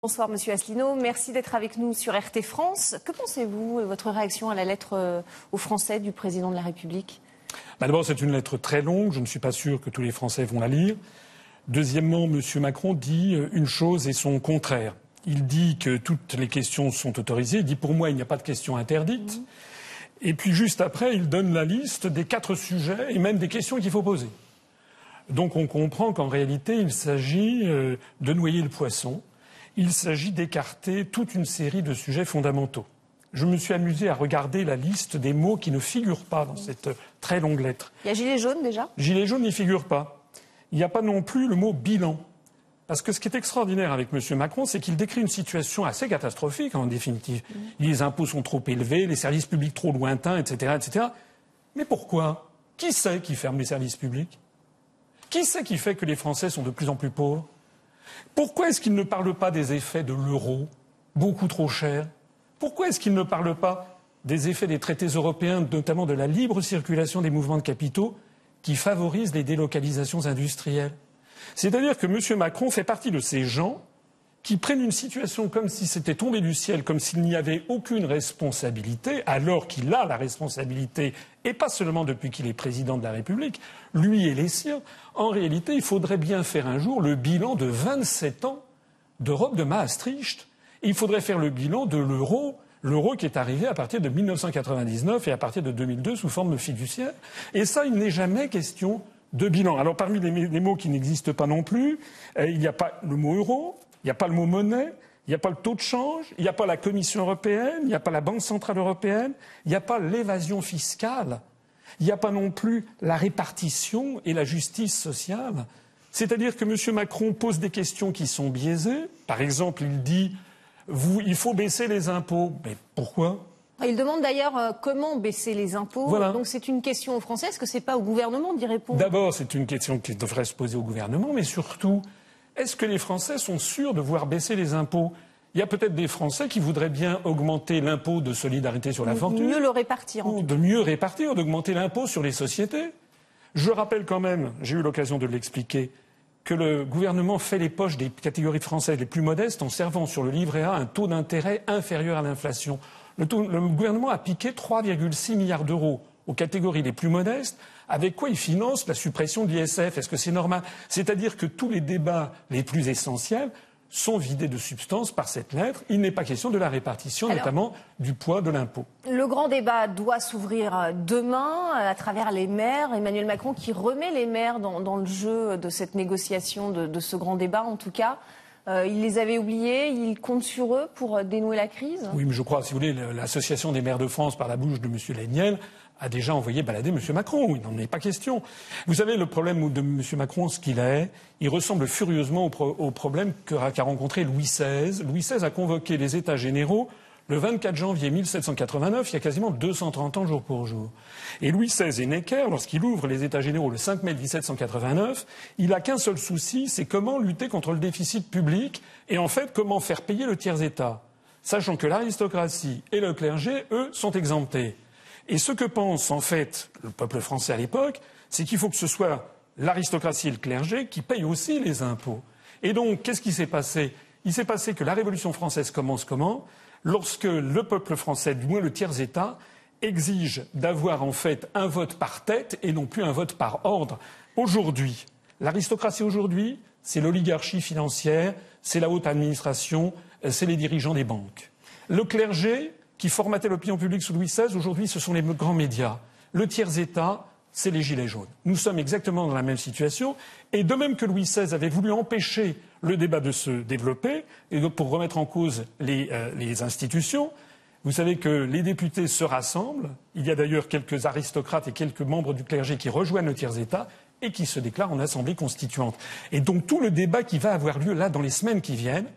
Bonsoir Monsieur Asselineau, merci d'être avec nous sur RT France. Que pensez-vous de votre réaction à la lettre euh, aux Français du président de la République? Bah, D'abord, c'est une lettre très longue, je ne suis pas sûr que tous les Français vont la lire. Deuxièmement, M. Macron dit euh, une chose et son contraire. Il dit que toutes les questions sont autorisées, il dit pour moi il n'y a pas de questions interdites. Et puis juste après, il donne la liste des quatre sujets et même des questions qu'il faut poser. Donc on comprend qu'en réalité, il s'agit euh, de noyer le poisson il s'agit d'écarter toute une série de sujets fondamentaux. Je me suis amusé à regarder la liste des mots qui ne figurent pas dans cette très longue lettre. Il y a gilet jaune déjà? Gilet jaune n'y figure pas. Il n'y a pas non plus le mot bilan. Parce que ce qui est extraordinaire avec M. Macron, c'est qu'il décrit une situation assez catastrophique, en définitive. Les impôts sont trop élevés, les services publics trop lointains, etc., etc. Mais pourquoi? Qui sait qui ferme les services publics? Qui sait qui fait que les Français sont de plus en plus pauvres? Pourquoi est-ce qu'il ne parle pas des effets de l'euro, beaucoup trop cher? Pourquoi est-ce qu'il ne parle pas des effets des traités européens, notamment de la libre circulation des mouvements de capitaux, qui favorisent les délocalisations industrielles? C'est-à-dire que M. Macron fait partie de ces gens qui prennent une situation comme si c'était tombé du ciel, comme s'il n'y avait aucune responsabilité, alors qu'il a la responsabilité, et pas seulement depuis qu'il est président de la République, lui et les siens. En réalité, il faudrait bien faire un jour le bilan de 27 ans d'Europe de Maastricht. Il faudrait faire le bilan de l'euro, l'euro qui est arrivé à partir de 1999 et à partir de 2002 sous forme fiduciaire. Et ça, il n'est jamais question de bilan. Alors parmi les, mots qui n'existent pas non plus, euh, il n'y a pas le mot euro, il n'y a pas le mot monnaie, il n'y a pas le taux de change, il n'y a pas la Commission européenne, il n'y a pas la Banque centrale européenne, il n'y a pas l'évasion fiscale, il n'y a pas non plus la répartition et la justice sociale. C'est-à-dire que M. Macron pose des questions qui sont biaisées. Par exemple, il dit il faut baisser les impôts. Mais pourquoi? Il demande d'ailleurs euh, comment baisser les impôts. Donc c'est une question aux Français. Est-ce que ce n'est pas au gouvernement d'y répondre? D'abord, c'est une question qui devrait se poser au gouvernement, mais surtout, est-ce que les Français sont sûrs de voir baisser les impôts? Il y a peut-être des Français qui voudraient bien augmenter l'impôt de solidarité sur la fortune. De mieux le répartir. ou de mieux répartir, d'augmenter l'impôt sur les sociétés. Je rappelle quand même, j'ai eu l'occasion de l'expliquer, que le gouvernement fait les poches des catégories françaises les plus modestes en servant sur le livret A un taux d'intérêt inférieur à l'inflation. Le, le, gouvernement a piqué 3,6 milliards d'euros aux catégories les plus modestes, avec quoi il finance la suppression de l'ISF Est-ce que c'est normal? C'est-à-dire que tous les débats les plus essentiels sont vidés de substance par cette lettre. Il n'est pas question de la répartition, notamment du poids de l'impôt. Le grand débat doit s'ouvrir demain à travers les maires. Emmanuel Macron qui remet les maires dans, le jeu de cette négociation, de, ce grand débat en tout cas. Euh, il les avait oubliés, il compte sur eux pour dénouer la crise? Oui, mais je crois, si vous voulez, l'Association des maires de France, par la bouche de M. Léniel, a déjà envoyé balader M. Macron. Il n'en est pas question. Vous savez, le problème de M. Macron, ce qu'il est, il ressemble furieusement au, problème qu'a rencontré Louis XVI. Louis XVI a convoqué les États généraux le 24 janvier 1789, il y a quasiment 230 ans jour pour jour. Et Louis XVI et Necker, lorsqu'il ouvre les États généraux le 5 mai 1789, il n'a qu'un seul souci, c'est comment lutter contre le déficit public et en fait comment faire payer le tiers-État, sachant que l'aristocratie et le clergé, eux, sont exemptés. Et ce que pense en fait le peuple français à l'époque, c'est qu'il faut que ce soit l'aristocratie et le clergé qui payent aussi les impôts. Et donc, qu'est-ce qui s'est passé? Il s'est passé que la Révolution française commence comment? Lorsque le peuple français, du moins le tiers-État, exige d'avoir en fait un vote par tête et non plus un vote par ordre. Aujourd'hui, l'aristocratie aujourd'hui, c'est l'oligarchie financière, c'est la haute administration, c'est les dirigeants des banques. Le clergé, qui formatait l'opinion publique sous Louis XVI, aujourd'hui, ce sont les grands médias. Le tiers-État, c'est les Gilets jaunes. Nous sommes exactement dans la même situation. Et de même que Louis XVI avait voulu empêcher le débat de se développer, et donc pour remettre en cause les, euh, les institutions, vous savez que les députés se rassemblent. Il y a d'ailleurs quelques aristocrates et quelques membres du clergé qui rejoignent le tiers-État et qui se déclarent en assemblée constituante. Et donc tout le débat qui va avoir lieu là dans les semaines qui viennent,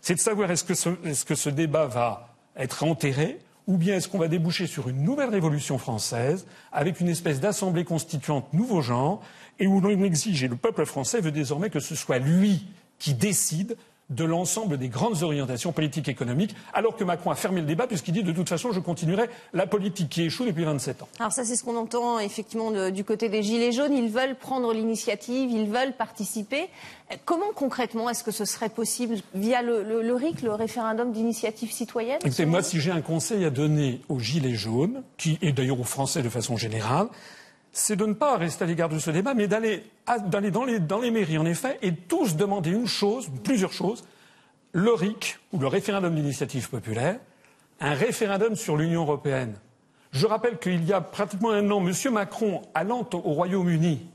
c'est de savoir est-ce que, est-ce que ce débat va être enterré ou bien est-ce qu'on va déboucher sur une nouvelle révolution française avec une espèce d'assemblée constituante nouveau genre et où l'on exige, et le peuple français veut désormais que ce soit lui qui décide de l'ensemble des grandes orientations politiques et économiques, alors que Macron a fermé le débat puisqu'il dit de toute façon je continuerai la politique qui échoue depuis 27 ans. Alors ça c'est ce qu'on entend effectivement du côté des Gilets jaunes. Ils veulent prendre l'initiative, ils veulent participer. Comment concrètement est-ce que ce serait possible via le, RIC, le référendum d'initiative citoyenne? Écoutez, moi si j'ai un conseil à donner aux Gilets jaunes, qui, et d'ailleurs aux Français de façon générale, c'est de ne pas rester à l'égard de ce débat, mais d'aller dans les, mairies, en effet, et tous demander une chose, plusieurs choses, le RIC, ou le référendum d'initiative populaire, un référendum sur l'Union européenne. Je rappelle qu'il y a pratiquement un an, M. Macron, allant au Royaume-Uni,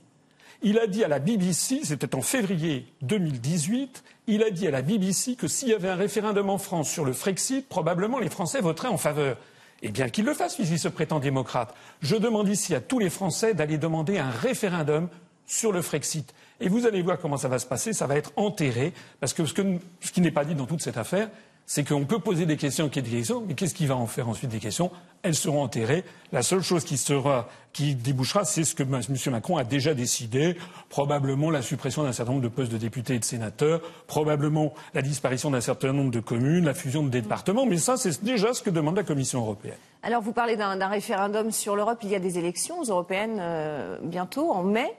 il a dit à la BBC, c'était en février 2018, il a dit à la BBC que s'il y avait un référendum en France sur le Frexit, probablement les Français voteraient en faveur. Eh bien qu'il le fasse, puisqu'il se prétend démocrate. Je demande ici à tous les Français d'aller demander un référendum sur le Frexit. Et vous allez voir comment ça va se passer, ça va être enterré, parce que ce, ce qui n'est pas dit dans toute cette affaire, c'est qu'on peut poser des questions des questions, mais qu'est-ce qui va en faire ensuite des questions? Elles seront enterrées. La seule chose qui, sera, qui débouchera, c'est ce que M. Macron a déjà décidé, probablement la suppression d'un certain nombre de postes de députés et de sénateurs, probablement la disparition d'un certain nombre de communes, la fusion de départements, mais ça, c'est déjà ce que demande la Commission européenne. Alors, vous parlez d'un référendum sur l'Europe. Il y a des élections européennes euh, bientôt, en mai.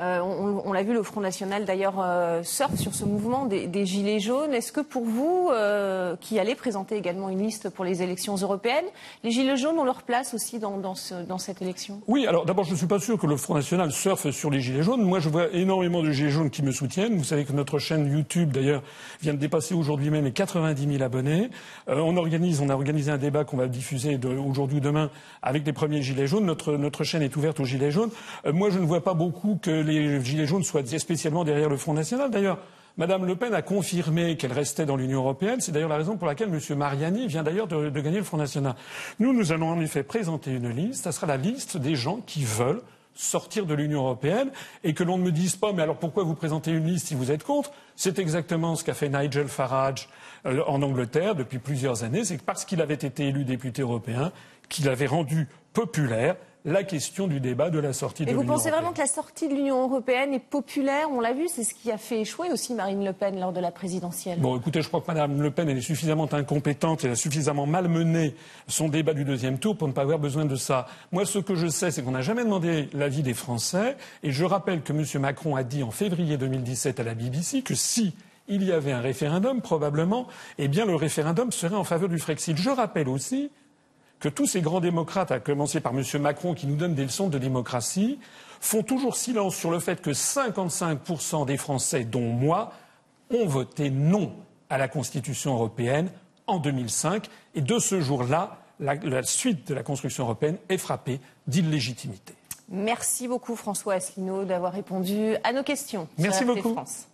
Euh, on, l'a vu, le Front National d'ailleurs euh, surfe sur ce mouvement des, Gilets jaunes. Est-ce que pour vous, euh, qui allez présenter également une liste pour les élections européennes, les Gilets jaunes ont leur place aussi dans, cette élection? Oui, alors d'abord, je ne suis pas sûr que le Front National surfe sur les Gilets jaunes. Moi, je vois énormément de Gilets jaunes qui me soutiennent. Vous savez que notre chaîne YouTube, d'ailleurs, vient de dépasser aujourd'hui même les 90 000 abonnés. on, organise, on a organisé un débat qu'on va diffuser aujourd'hui ou demain avec les premiers Gilets jaunes. Notre, notre chaîne est ouverte aux Gilets jaunes. moi, je ne vois pas beaucoup que les Gilets jaunes soient spécialement derrière le Front National. D'ailleurs, Madame Le Pen a confirmé qu'elle restait dans l'Union européenne. C'est d'ailleurs la raison pour laquelle M. Mariani vient d'ailleurs de, gagner le Front National. Nous, nous allons en effet présenter une liste. Ce sera la liste des gens qui veulent sortir de l'Union européenne et que l'on ne me dise pas mais alors pourquoi vous présentez une liste si vous êtes contre? C'est exactement ce qu'a fait Nigel Farage euh, en Angleterre depuis plusieurs années. C'est parce qu'il avait été élu député européen qu'il avait rendu populaire la question du débat de la sortie de l'Union européenne. Vous pensez vraiment que la sortie de l'Union européenne est populaire On l'a vu, c'est ce qui a fait échouer aussi Marine Le Pen lors de la présidentielle. Bon, écoutez, je crois que Mme Le Pen elle est suffisamment incompétente, elle a suffisamment malmené son débat du deuxième tour pour ne pas avoir besoin de ça. Moi, ce que je sais, c'est qu'on n'a jamais demandé l'avis des Français, et je rappelle que M. Macron a dit en février 2017 à la BBC que si il y avait un référendum, probablement, eh bien, le référendum serait en faveur du Frexit. Je rappelle aussi que tous ces grands démocrates, à commencer par M. Macron, qui nous donne des leçons de démocratie, font toujours silence sur le fait que 55% des Français, dont moi, ont voté non à la Constitution européenne en 2005. Et de ce jour-là, la, suite de la construction européenne est frappée d'illégitimité. Merci beaucoup François Asselineau d'avoir répondu à nos questions. Merci beaucoup. France.